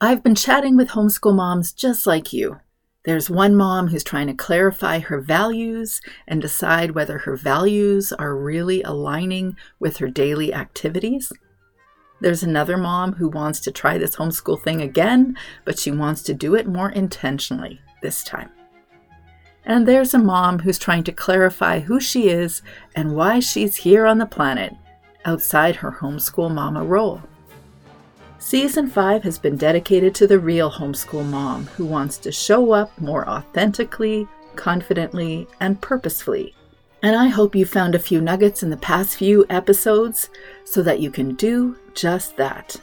I've been chatting with homeschool moms just like you. There's one mom who's trying to clarify her values and decide whether her values are really aligning with her daily activities. There's another mom who wants to try this homeschool thing again, but she wants to do it more intentionally this time. And there's a mom who's trying to clarify who she is and why she's here on the planet outside her homeschool mama role. Season 5 has been dedicated to the real homeschool mom who wants to show up more authentically, confidently, and purposefully. And I hope you found a few nuggets in the past few episodes so that you can do just that.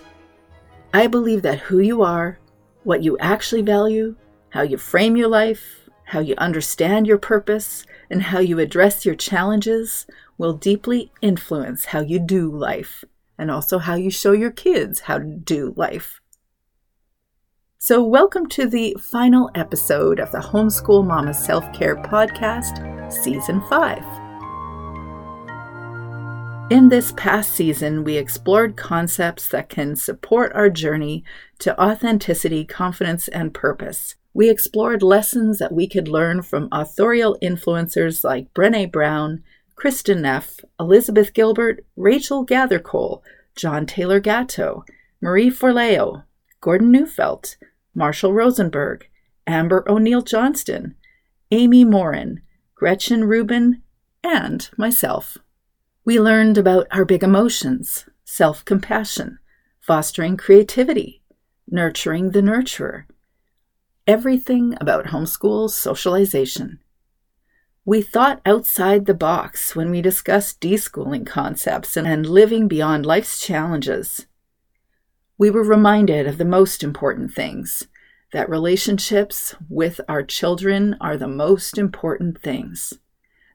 I believe that who you are, what you actually value, how you frame your life, how you understand your purpose, and how you address your challenges will deeply influence how you do life and also how you show your kids how to do life. So, welcome to the final episode of the Homeschool Mama Self Care Podcast, Season 5. In this past season, we explored concepts that can support our journey to authenticity, confidence, and purpose. We explored lessons that we could learn from authorial influencers like Brene Brown Kristin Neff, Elizabeth Gilbert, Rachel Gathercole, John Taylor Gatto, Marie Forleo, Gordon Neufeld, Marshall Rosenberg, Amber O'Neal Johnston, Amy Morin, Gretchen Rubin, and myself. We learned about our big emotions, self compassion, fostering creativity, nurturing the nurturer, everything about homeschool socialization. We thought outside the box when we discussed deschooling concepts and living beyond life's challenges. We were reminded of the most important things that relationships with our children are the most important things.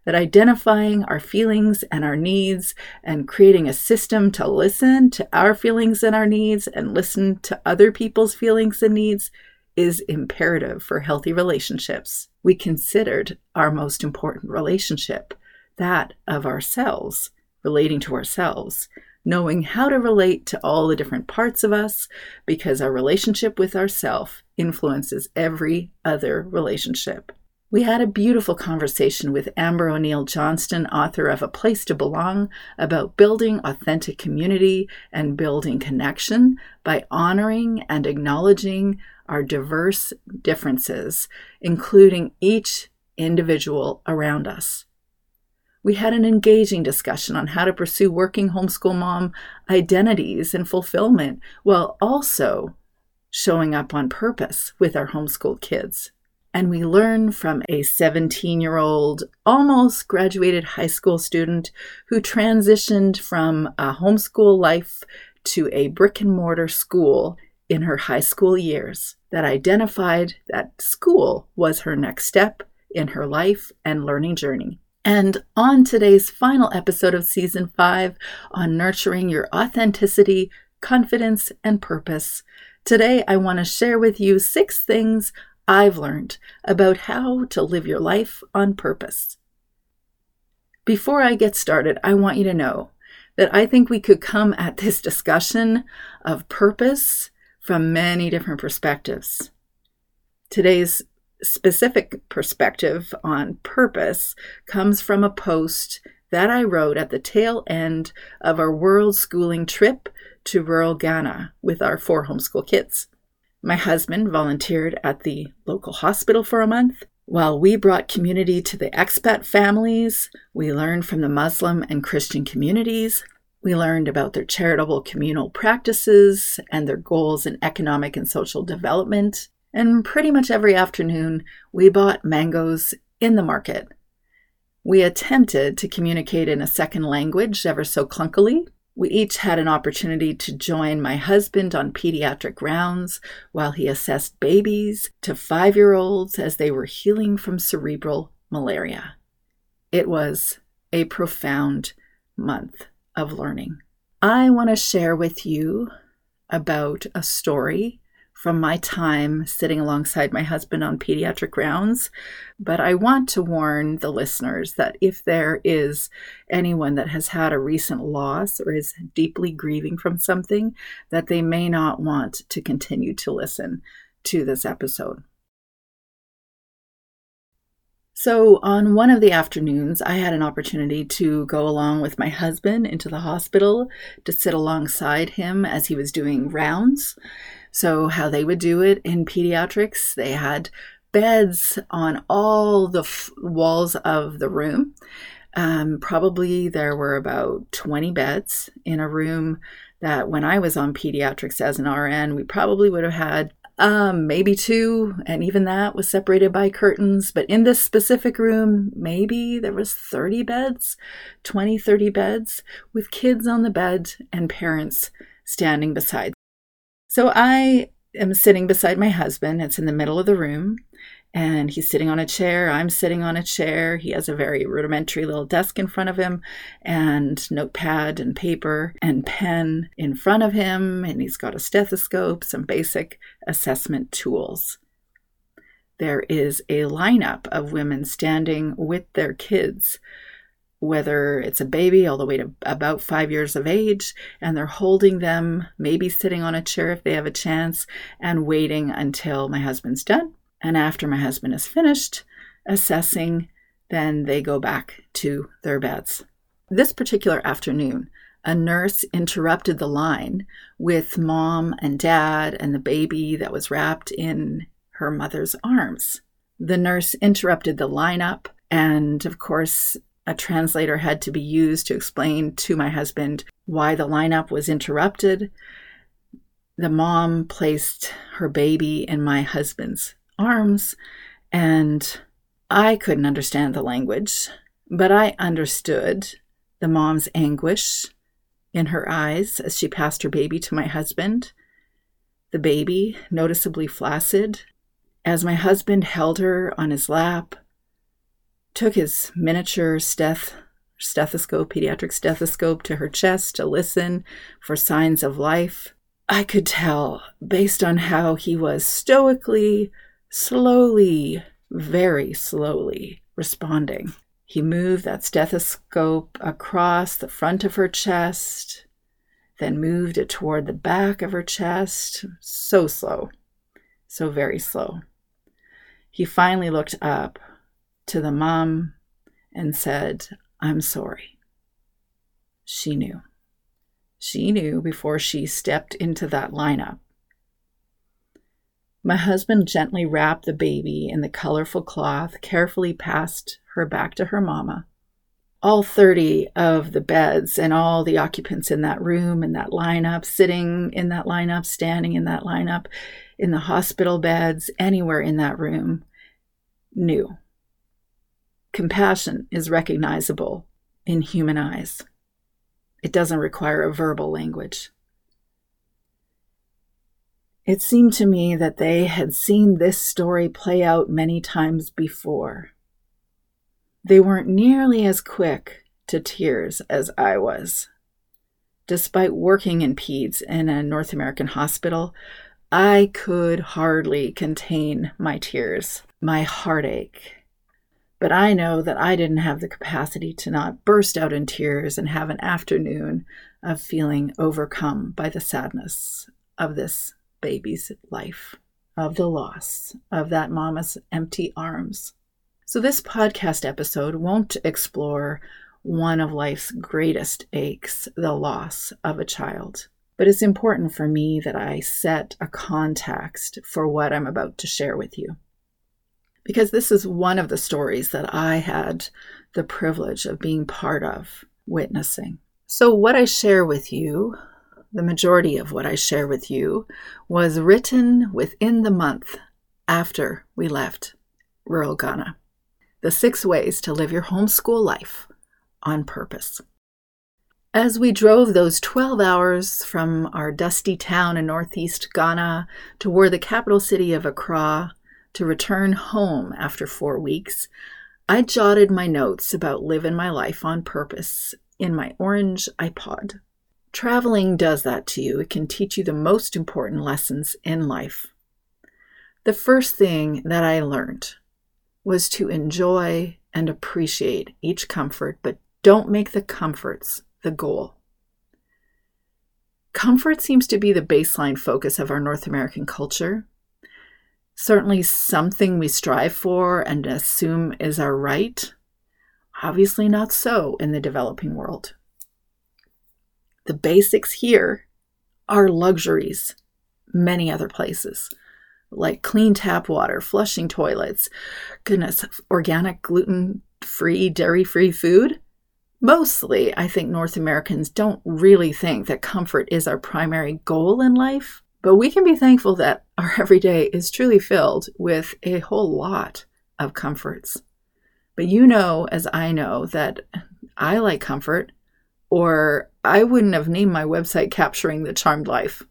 That identifying our feelings and our needs and creating a system to listen to our feelings and our needs and listen to other people's feelings and needs is imperative for healthy relationships. We considered our most important relationship, that of ourselves, relating to ourselves, knowing how to relate to all the different parts of us, because our relationship with ourself influences every other relationship. We had a beautiful conversation with Amber O'Neal Johnston, author of A Place to Belong, about building authentic community and building connection by honoring and acknowledging our diverse differences, including each individual around us. We had an engaging discussion on how to pursue working homeschool mom identities and fulfillment while also showing up on purpose with our homeschooled kids. And we learn from a 17 year old, almost graduated high school student who transitioned from a homeschool life to a brick and mortar school in her high school years that identified that school was her next step in her life and learning journey. And on today's final episode of season five on nurturing your authenticity, confidence, and purpose, today I want to share with you six things I've learned about how to live your life on purpose. Before I get started, I want you to know that I think we could come at this discussion of purpose from many different perspectives. Today's specific perspective on purpose comes from a post that I wrote at the tail end of our world schooling trip to rural Ghana with our four homeschool kids. My husband volunteered at the local hospital for a month. While we brought community to the expat families, we learned from the Muslim and Christian communities we learned about their charitable communal practices and their goals in economic and social development. And pretty much every afternoon, we bought mangoes in the market. We attempted to communicate in a second language ever so clunkily. We each had an opportunity to join my husband on pediatric rounds while he assessed babies to five year olds as they were healing from cerebral malaria. It was a profound month of learning. I want to share with you about a story from my time sitting alongside my husband on pediatric rounds. But I want to warn the listeners that if there is anyone that has had a recent loss or is deeply grieving from something, that they may not want to continue to listen to this episode. So, on one of the afternoons, I had an opportunity to go along with my husband into the hospital to sit alongside him as he was doing rounds. So, how they would do it in pediatrics, they had beds on all the f- walls of the room. Um, probably there were about 20 beds in a room that when I was on pediatrics as an RN, we probably would have had um, maybe two, and even that was separated by curtains. But in this specific room, maybe there was 30 beds, 20, 30 beds, with kids on the bed and parents standing beside. So I am sitting beside my husband. It's in the middle of the room and he's sitting on a chair. I'm sitting on a chair. He has a very rudimentary little desk in front of him, and notepad and paper and pen in front of him, and he's got a stethoscope, some basic assessment tools. There is a lineup of women standing with their kids, whether it's a baby all the way to about five years of age, and they're holding them, maybe sitting on a chair if they have a chance, and waiting until my husband's done and after my husband is finished assessing, then they go back to their beds. This particular afternoon, a nurse interrupted the line with mom and dad and the baby that was wrapped in her mother's arms. The nurse interrupted the lineup, and of course, a translator had to be used to explain to my husband why the lineup was interrupted. The mom placed her baby in my husband's arms, and I couldn't understand the language, but I understood the mom's anguish in her eyes as she passed her baby to my husband. The baby, noticeably flaccid, as my husband held her on his lap, took his miniature steth, stethoscope, pediatric stethoscope, to her chest to listen for signs of life. I could tell, based on how he was stoically slowly, very slowly responding. He moved that stethoscope across the front of her chest, then moved it toward the back of her chest. So slow, so very slow. He finally looked up to the mom and said, I'm sorry. She knew. She knew before she stepped into that lineup my husband gently wrapped the baby in the colorful cloth, carefully passed her back to her mama. All 30 of the beds and all the occupants in that room, in that lineup, sitting in that lineup, standing in that lineup, in the hospital beds, anywhere in that room, knew. Compassion is recognizable in human eyes. It doesn't require a verbal language. It seemed to me that they had seen this story play out many times before. They weren't nearly as quick to tears as I was. Despite working in PEDS in a North American hospital, I could hardly contain my tears, my heartache. But I know that I didn't have the capacity to not burst out in tears and have an afternoon of feeling overcome by the sadness of this baby's life, of the loss of that mama's empty arms. So, this podcast episode won't explore one of life's greatest aches, the loss of a child. But it's important for me that I set a context for what I'm about to share with you. Because this is one of the stories that I had the privilege of being part of, witnessing. So, what I share with you the majority of what I share with you was written within the month after we left rural Ghana. The six ways to live your homeschool life on purpose. As we drove those 12 hours from our dusty town in northeast Ghana toward the capital city of Accra to return home after four weeks, I jotted my notes about living my life on purpose in my orange iPod Traveling does that to you. It can teach you the most important lessons in life. The first thing that I learned was to enjoy and appreciate each comfort, but don't make the comforts the goal. Comfort seems to be the baseline focus of our North American culture. Certainly something we strive for and assume is our right. Obviously, not so in the developing world. The basics here are luxuries many other places, like clean tap water, flushing toilets, goodness, organic, gluten free, dairy free food. Mostly, I think North Americans don't really think that comfort is our primary goal in life, but we can be thankful that our everyday is truly filled with a whole lot of comforts. But you know, as I know, that I like comfort, or I wouldn't have named my website Capturing the Charmed Life.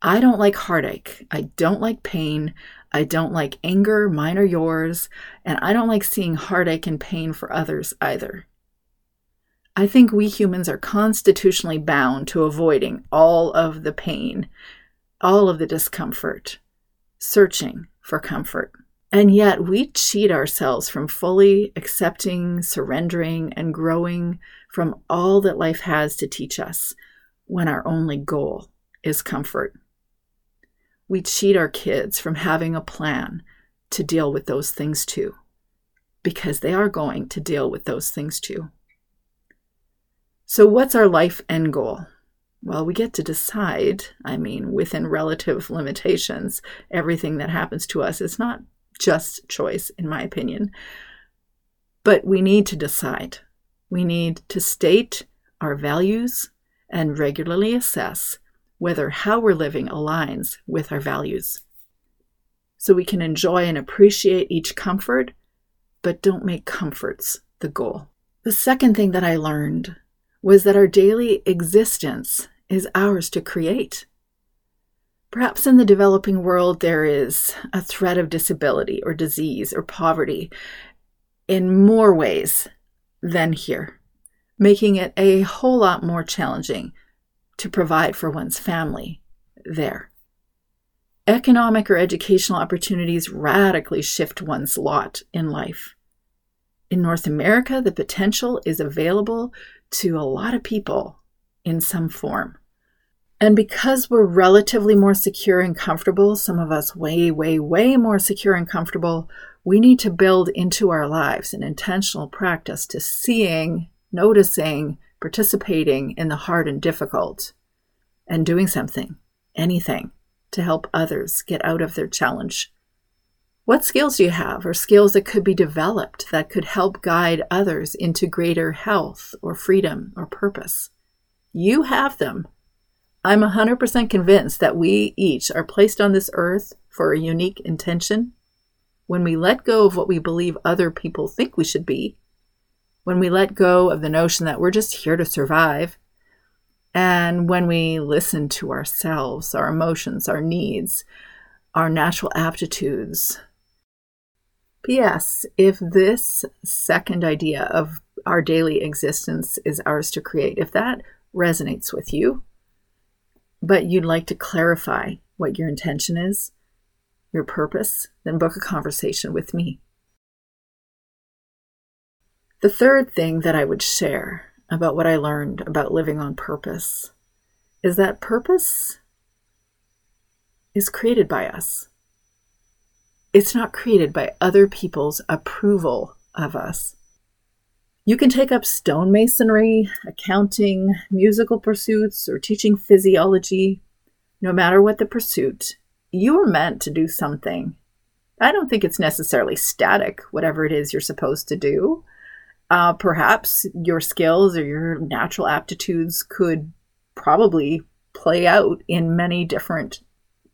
I don't like heartache. I don't like pain. I don't like anger, mine or yours. And I don't like seeing heartache and pain for others either. I think we humans are constitutionally bound to avoiding all of the pain, all of the discomfort, searching for comfort. And yet we cheat ourselves from fully accepting, surrendering, and growing from all that life has to teach us when our only goal is comfort. We cheat our kids from having a plan to deal with those things too, because they are going to deal with those things too. So, what's our life end goal? Well, we get to decide. I mean, within relative limitations, everything that happens to us is not just choice, in my opinion. But we need to decide. We need to state our values and regularly assess whether how we're living aligns with our values. So we can enjoy and appreciate each comfort, but don't make comforts the goal. The second thing that I learned was that our daily existence is ours to create. Perhaps in the developing world, there is a threat of disability or disease or poverty in more ways than here, making it a whole lot more challenging to provide for one's family there. Economic or educational opportunities radically shift one's lot in life. In North America, the potential is available to a lot of people in some form. And because we're relatively more secure and comfortable, some of us way, way, way more secure and comfortable, we need to build into our lives an intentional practice to seeing, noticing, participating in the hard and difficult, and doing something, anything, to help others get out of their challenge. What skills do you have, or skills that could be developed that could help guide others into greater health or freedom or purpose? You have them I'm 100% convinced that we each are placed on this earth for a unique intention. When we let go of what we believe other people think we should be, when we let go of the notion that we're just here to survive, and when we listen to ourselves, our emotions, our needs, our natural aptitudes. P.S. If this second idea of our daily existence is ours to create, if that resonates with you, but you'd like to clarify what your intention is, your purpose, then book a conversation with me. The third thing that I would share about what I learned about living on purpose is that purpose is created by us. It's not created by other people's approval of us. You can take up stonemasonry, accounting, musical pursuits, or teaching physiology. No matter what the pursuit, you are meant to do something. I don't think it's necessarily static, whatever it is you're supposed to do. Uh, perhaps your skills or your natural aptitudes could probably play out in many different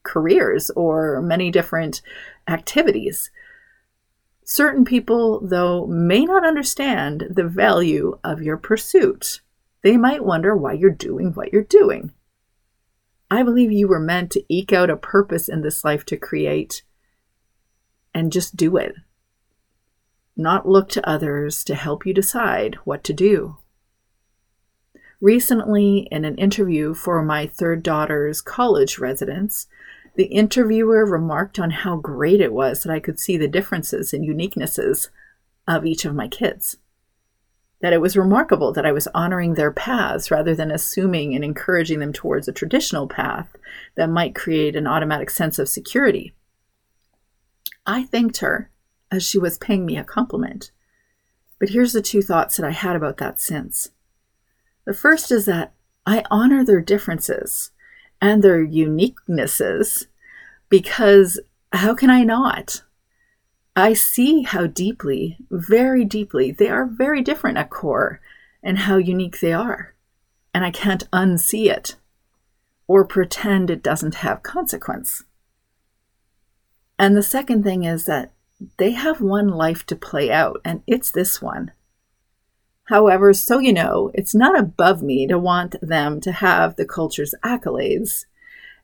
careers or many different activities. Certain people, though, may not understand the value of your pursuit. They might wonder why you're doing what you're doing. I believe you were meant to eke out a purpose in this life to create and just do it. Not look to others to help you decide what to do. Recently, in an interview for my third daughter's college residence, the interviewer remarked on how great it was that I could see the differences and uniquenesses of each of my kids. That it was remarkable that I was honoring their paths rather than assuming and encouraging them towards a traditional path that might create an automatic sense of security. I thanked her as she was paying me a compliment. But here's the two thoughts that I had about that since. The first is that I honor their differences and their uniquenesses because how can I not? I see how deeply, very deeply, they are very different at core and how unique they are. And I can't unsee it or pretend it doesn't have consequence. And the second thing is that they have one life to play out, and it's this one. However, so you know, it's not above me to want them to have the culture's accolades.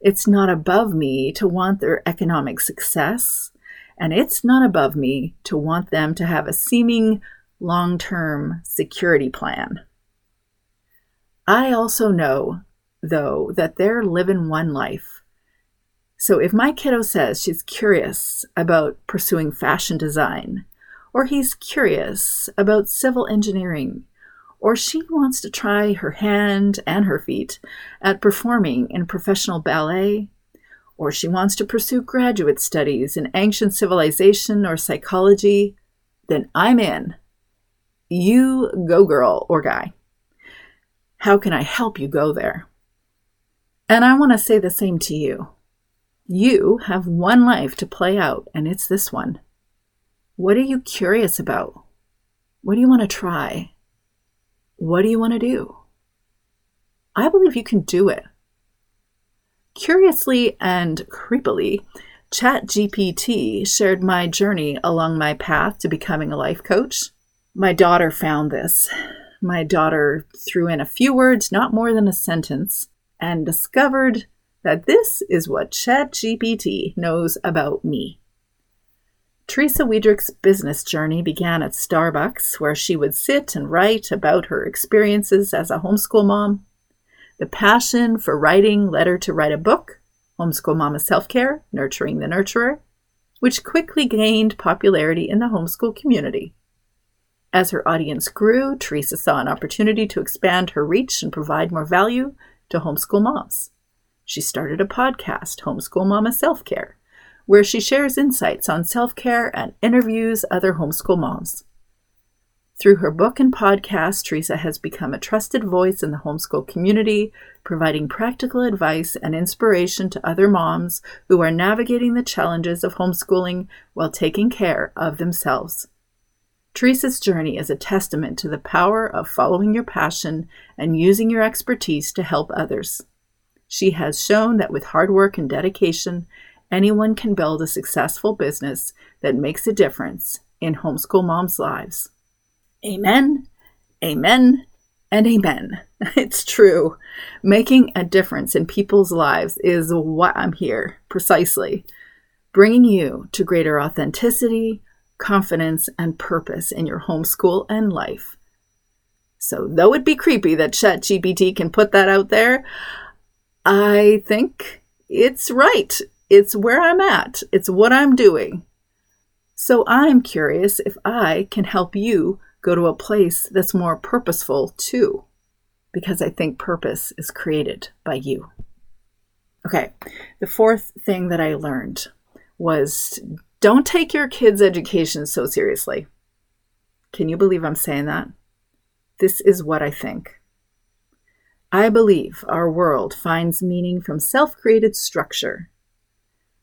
It's not above me to want their economic success. And it's not above me to want them to have a seeming long term security plan. I also know, though, that they're living one life. So if my kiddo says she's curious about pursuing fashion design, or he's curious about civil engineering, or she wants to try her hand and her feet at performing in professional ballet, or she wants to pursue graduate studies in ancient civilization or psychology, then I'm in. You go, girl or guy. How can I help you go there? And I want to say the same to you. You have one life to play out, and it's this one. What are you curious about? What do you want to try? What do you want to do? I believe you can do it. Curiously and creepily, ChatGPT shared my journey along my path to becoming a life coach. My daughter found this. My daughter threw in a few words, not more than a sentence, and discovered that this is what ChatGPT knows about me. Teresa Wiedrich's business journey began at Starbucks, where she would sit and write about her experiences as a homeschool mom. The passion for writing led her to write a book, Homeschool Mama Self Care Nurturing the Nurturer, which quickly gained popularity in the homeschool community. As her audience grew, Teresa saw an opportunity to expand her reach and provide more value to homeschool moms. She started a podcast, Homeschool Mama Self Care, where she shares insights on self care and interviews other homeschool moms. Through her book and podcast, Teresa has become a trusted voice in the homeschool community, providing practical advice and inspiration to other moms who are navigating the challenges of homeschooling while taking care of themselves. Teresa's journey is a testament to the power of following your passion and using your expertise to help others. She has shown that with hard work and dedication, anyone can build a successful business that makes a difference in homeschool moms' lives. Amen, amen, and amen. It's true. Making a difference in people's lives is what I'm here, precisely. Bringing you to greater authenticity, confidence, and purpose in your homeschool and life. So, though it'd be creepy that ChatGPT can put that out there, I think it's right it's where I'm at, it's what I'm doing. So I'm curious if I can help you go to a place that's more purposeful too, because I think purpose is created by you. Okay, the fourth thing that I learned was don't take your kids' education so seriously. Can you believe I'm saying that? This is what I think. I believe our world finds meaning from self created structure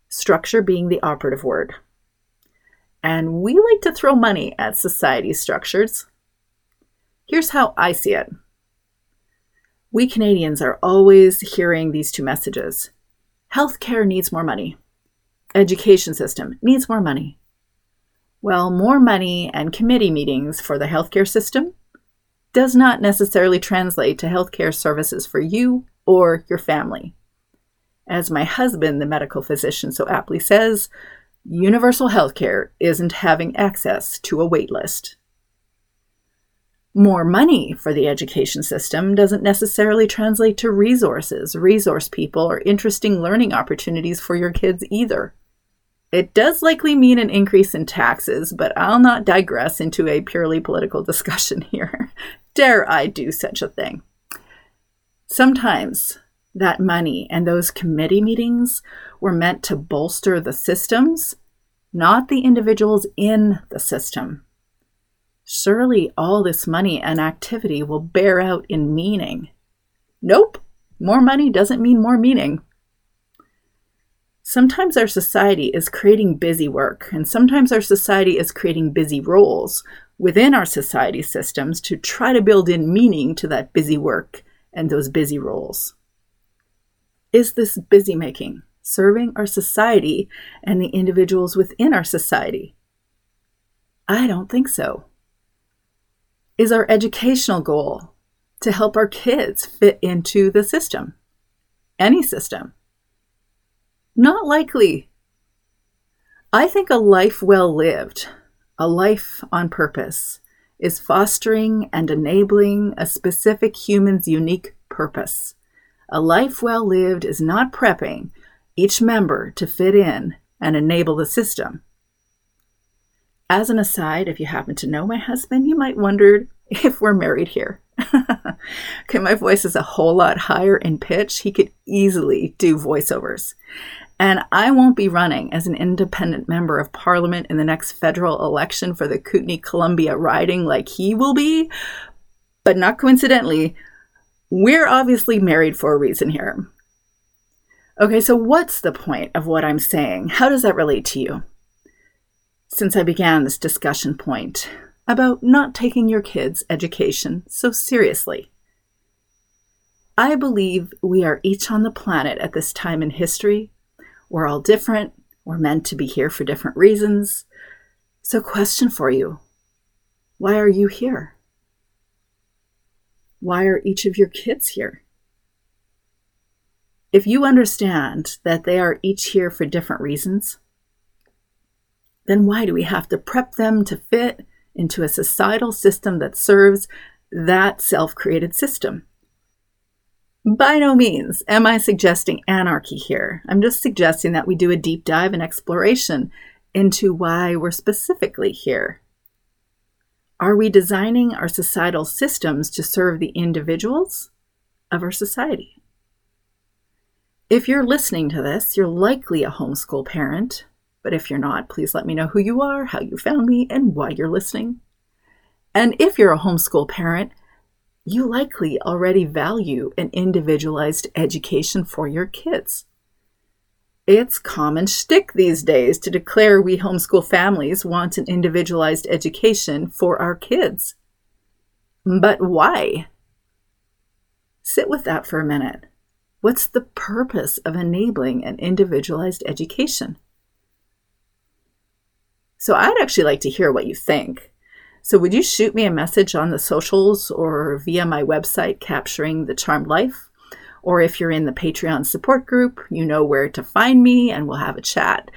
structure being the operative word. And we like to throw money at society structures. Here's how I see it we Canadians are always hearing these two messages healthcare needs more money, education system needs more money. Well, more money and committee meetings for the healthcare system does not necessarily translate to healthcare services for you or your family. As my husband, the medical physician, so aptly says, universal health care isn't having access to a waitlist. More money for the education system doesn't necessarily translate to resources, resource people, or interesting learning opportunities for your kids either. It does likely mean an increase in taxes, but I'll not digress into a purely political discussion here. Dare I do such a thing? Sometimes that money and those committee meetings were meant to bolster the systems, not the individuals in the system. Surely all this money and activity will bear out in meaning. Nope, more money doesn't mean more meaning. Sometimes our society is creating busy work, and sometimes our society is creating busy roles within our society systems to try to build in meaning to that busy work and those busy roles. Is this busy making serving our society and the individuals within our society? I don't think so. Is our educational goal to help our kids fit into the system? Any system? Not likely. I think a life well lived, a life on purpose, is fostering and enabling a specific human's unique purpose. A life well lived is not prepping each member to fit in and enable the system. As an aside, if you happen to know my husband, you might wonder if we're married here. okay, my voice is a whole lot higher in pitch. He could easily do voiceovers. And I won't be running as an independent member of parliament in the next federal election for the Kootenay Columbia riding like he will be. But not coincidentally, we're obviously married for a reason here. Okay, so what's the point of what I'm saying? How does that relate to you? Since I began this discussion point about not taking your kids' education so seriously. I believe we are each on the planet at this time in history we're all different. We're meant to be here for different reasons. So, question for you Why are you here? Why are each of your kids here? If you understand that they are each here for different reasons, then why do we have to prep them to fit into a societal system that serves that self created system? By no means am I suggesting anarchy here. I'm just suggesting that we do a deep dive and exploration into why we're specifically here. Are we designing our societal systems to serve the individuals of our society? If you're listening to this, you're likely a homeschool parent, but if you're not, please let me know who you are, how you found me, and why you're listening. And if you're a homeschool parent, you likely already value an individualized education for your kids. It's common shtick these days to declare we homeschool families want an individualized education for our kids. But why? Sit with that for a minute. What's the purpose of enabling an individualized education? So, I'd actually like to hear what you think. So, would you shoot me a message on the socials or via my website, Capturing the Charmed Life? Or if you're in the Patreon support group, you know where to find me and we'll have a chat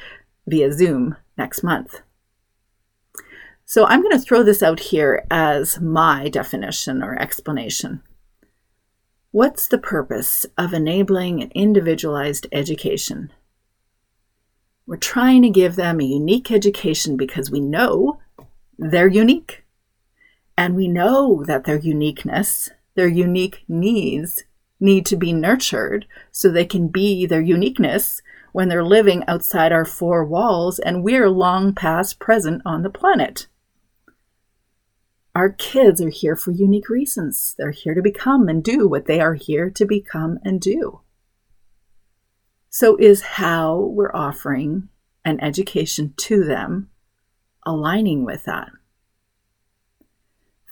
via Zoom next month. So, I'm going to throw this out here as my definition or explanation. What's the purpose of enabling an individualized education? We're trying to give them a unique education because we know they're unique. And we know that their uniqueness, their unique needs, need to be nurtured so they can be their uniqueness when they're living outside our four walls and we're long past present on the planet. Our kids are here for unique reasons. They're here to become and do what they are here to become and do. So, is how we're offering an education to them aligning with that.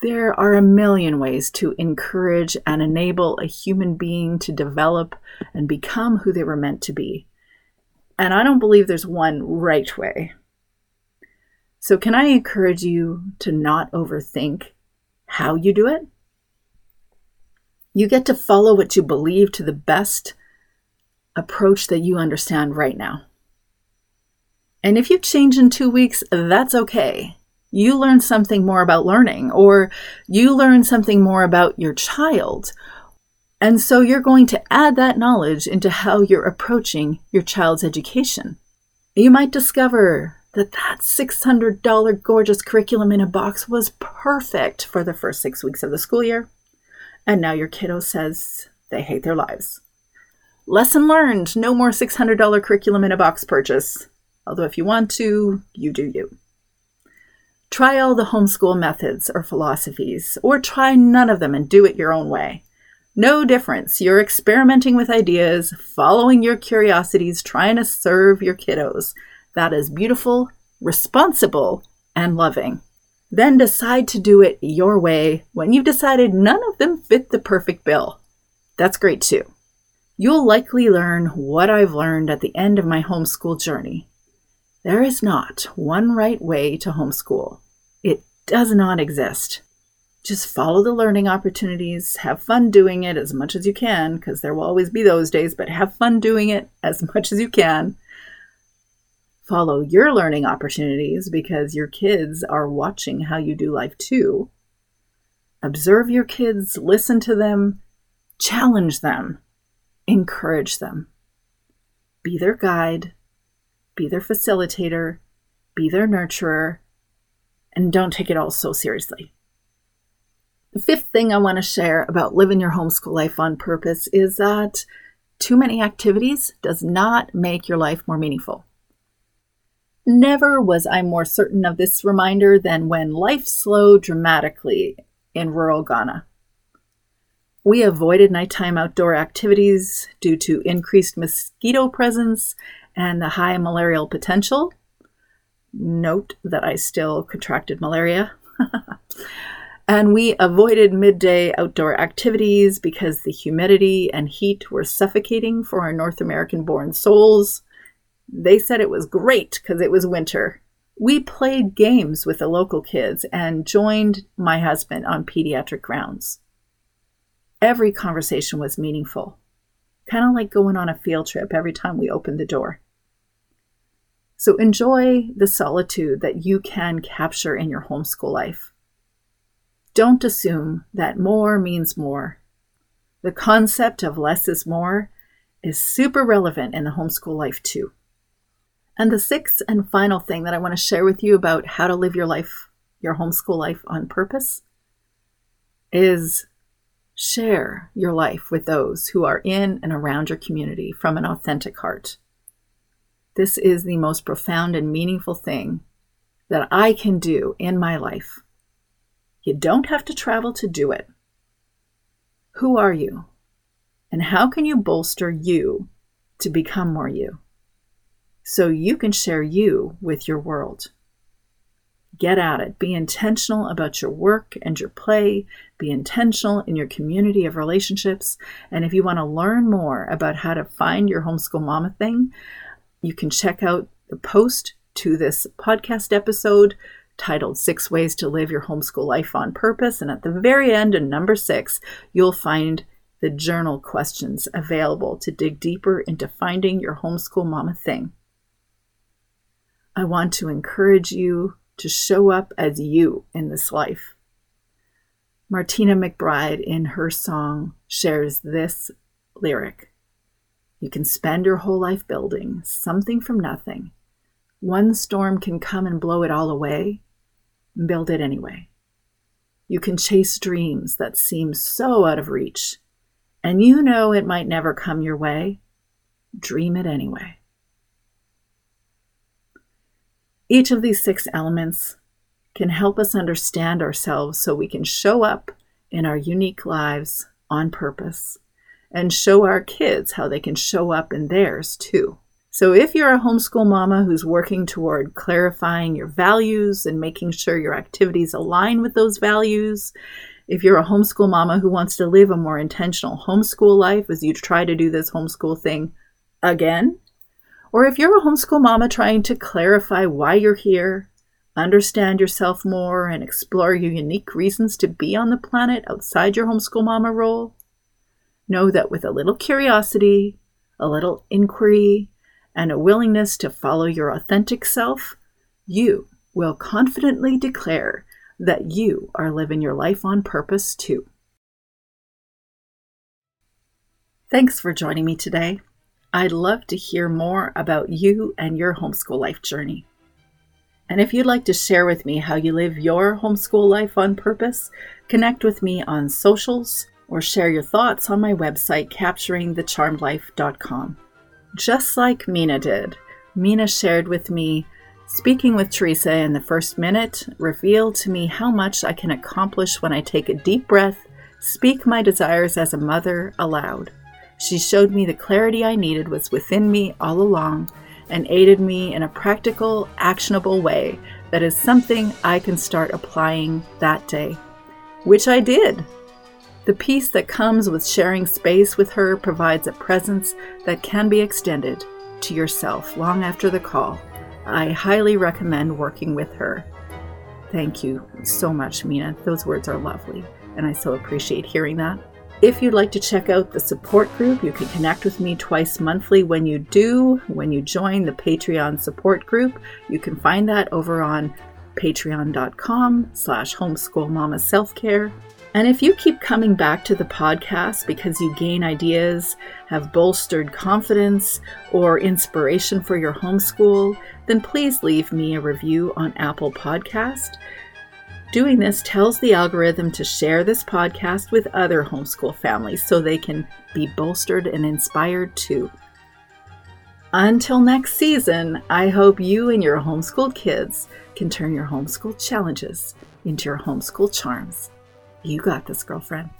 There are a million ways to encourage and enable a human being to develop and become who they were meant to be. And I don't believe there's one right way. So, can I encourage you to not overthink how you do it? You get to follow what you believe to the best approach that you understand right now. And if you change in two weeks, that's okay. You learn something more about learning, or you learn something more about your child. And so you're going to add that knowledge into how you're approaching your child's education. You might discover that that $600 gorgeous curriculum in a box was perfect for the first six weeks of the school year. And now your kiddo says they hate their lives. Lesson learned no more $600 curriculum in a box purchase. Although, if you want to, you do you. Try all the homeschool methods or philosophies, or try none of them and do it your own way. No difference. You're experimenting with ideas, following your curiosities, trying to serve your kiddos. That is beautiful, responsible, and loving. Then decide to do it your way when you've decided none of them fit the perfect bill. That's great too. You'll likely learn what I've learned at the end of my homeschool journey. There is not one right way to homeschool. It does not exist. Just follow the learning opportunities, have fun doing it as much as you can, because there will always be those days, but have fun doing it as much as you can follow your learning opportunities because your kids are watching how you do life too. Observe your kids, listen to them, challenge them, encourage them. Be their guide, be their facilitator, be their nurturer, and don't take it all so seriously. The fifth thing I want to share about living your homeschool life on purpose is that too many activities does not make your life more meaningful. Never was I more certain of this reminder than when life slowed dramatically in rural Ghana. We avoided nighttime outdoor activities due to increased mosquito presence and the high malarial potential. Note that I still contracted malaria. and we avoided midday outdoor activities because the humidity and heat were suffocating for our North American born souls. They said it was great because it was winter. We played games with the local kids and joined my husband on pediatric grounds. Every conversation was meaningful, kind of like going on a field trip every time we opened the door. So enjoy the solitude that you can capture in your homeschool life. Don't assume that more means more. The concept of less is more is super relevant in the homeschool life, too. And the sixth and final thing that I want to share with you about how to live your life, your homeschool life on purpose, is share your life with those who are in and around your community from an authentic heart. This is the most profound and meaningful thing that I can do in my life. You don't have to travel to do it. Who are you? And how can you bolster you to become more you? so you can share you with your world. Get at it. Be intentional about your work and your play. Be intentional in your community of relationships. And if you want to learn more about how to find your homeschool mama thing, you can check out the post to this podcast episode titled Six Ways to Live Your Homeschool Life on Purpose. And at the very end, in number six, you'll find the journal questions available to dig deeper into finding your homeschool mama thing. I want to encourage you to show up as you in this life. Martina McBride, in her song, shares this lyric You can spend your whole life building something from nothing. One storm can come and blow it all away. Build it anyway. You can chase dreams that seem so out of reach, and you know it might never come your way. Dream it anyway. Each of these six elements can help us understand ourselves so we can show up in our unique lives on purpose and show our kids how they can show up in theirs too. So, if you're a homeschool mama who's working toward clarifying your values and making sure your activities align with those values, if you're a homeschool mama who wants to live a more intentional homeschool life as you try to do this homeschool thing again, or if you're a homeschool mama trying to clarify why you're here, understand yourself more, and explore your unique reasons to be on the planet outside your homeschool mama role, know that with a little curiosity, a little inquiry, and a willingness to follow your authentic self, you will confidently declare that you are living your life on purpose too. Thanks for joining me today. I'd love to hear more about you and your homeschool life journey. And if you'd like to share with me how you live your homeschool life on purpose, connect with me on socials or share your thoughts on my website, capturingthecharmedlife.com. Just like Mina did, Mina shared with me Speaking with Teresa in the first minute revealed to me how much I can accomplish when I take a deep breath, speak my desires as a mother aloud. She showed me the clarity I needed was within me all along and aided me in a practical, actionable way that is something I can start applying that day, which I did. The peace that comes with sharing space with her provides a presence that can be extended to yourself long after the call. I highly recommend working with her. Thank you so much, Mina. Those words are lovely, and I so appreciate hearing that. If you'd like to check out the support group, you can connect with me twice monthly when you do, when you join the Patreon support group. You can find that over on patreon.com slash homeschoolmama self-care. And if you keep coming back to the podcast because you gain ideas, have bolstered confidence, or inspiration for your homeschool, then please leave me a review on Apple Podcast. Doing this tells the algorithm to share this podcast with other homeschool families so they can be bolstered and inspired too. Until next season, I hope you and your homeschooled kids can turn your homeschool challenges into your homeschool charms. You got this, girlfriend.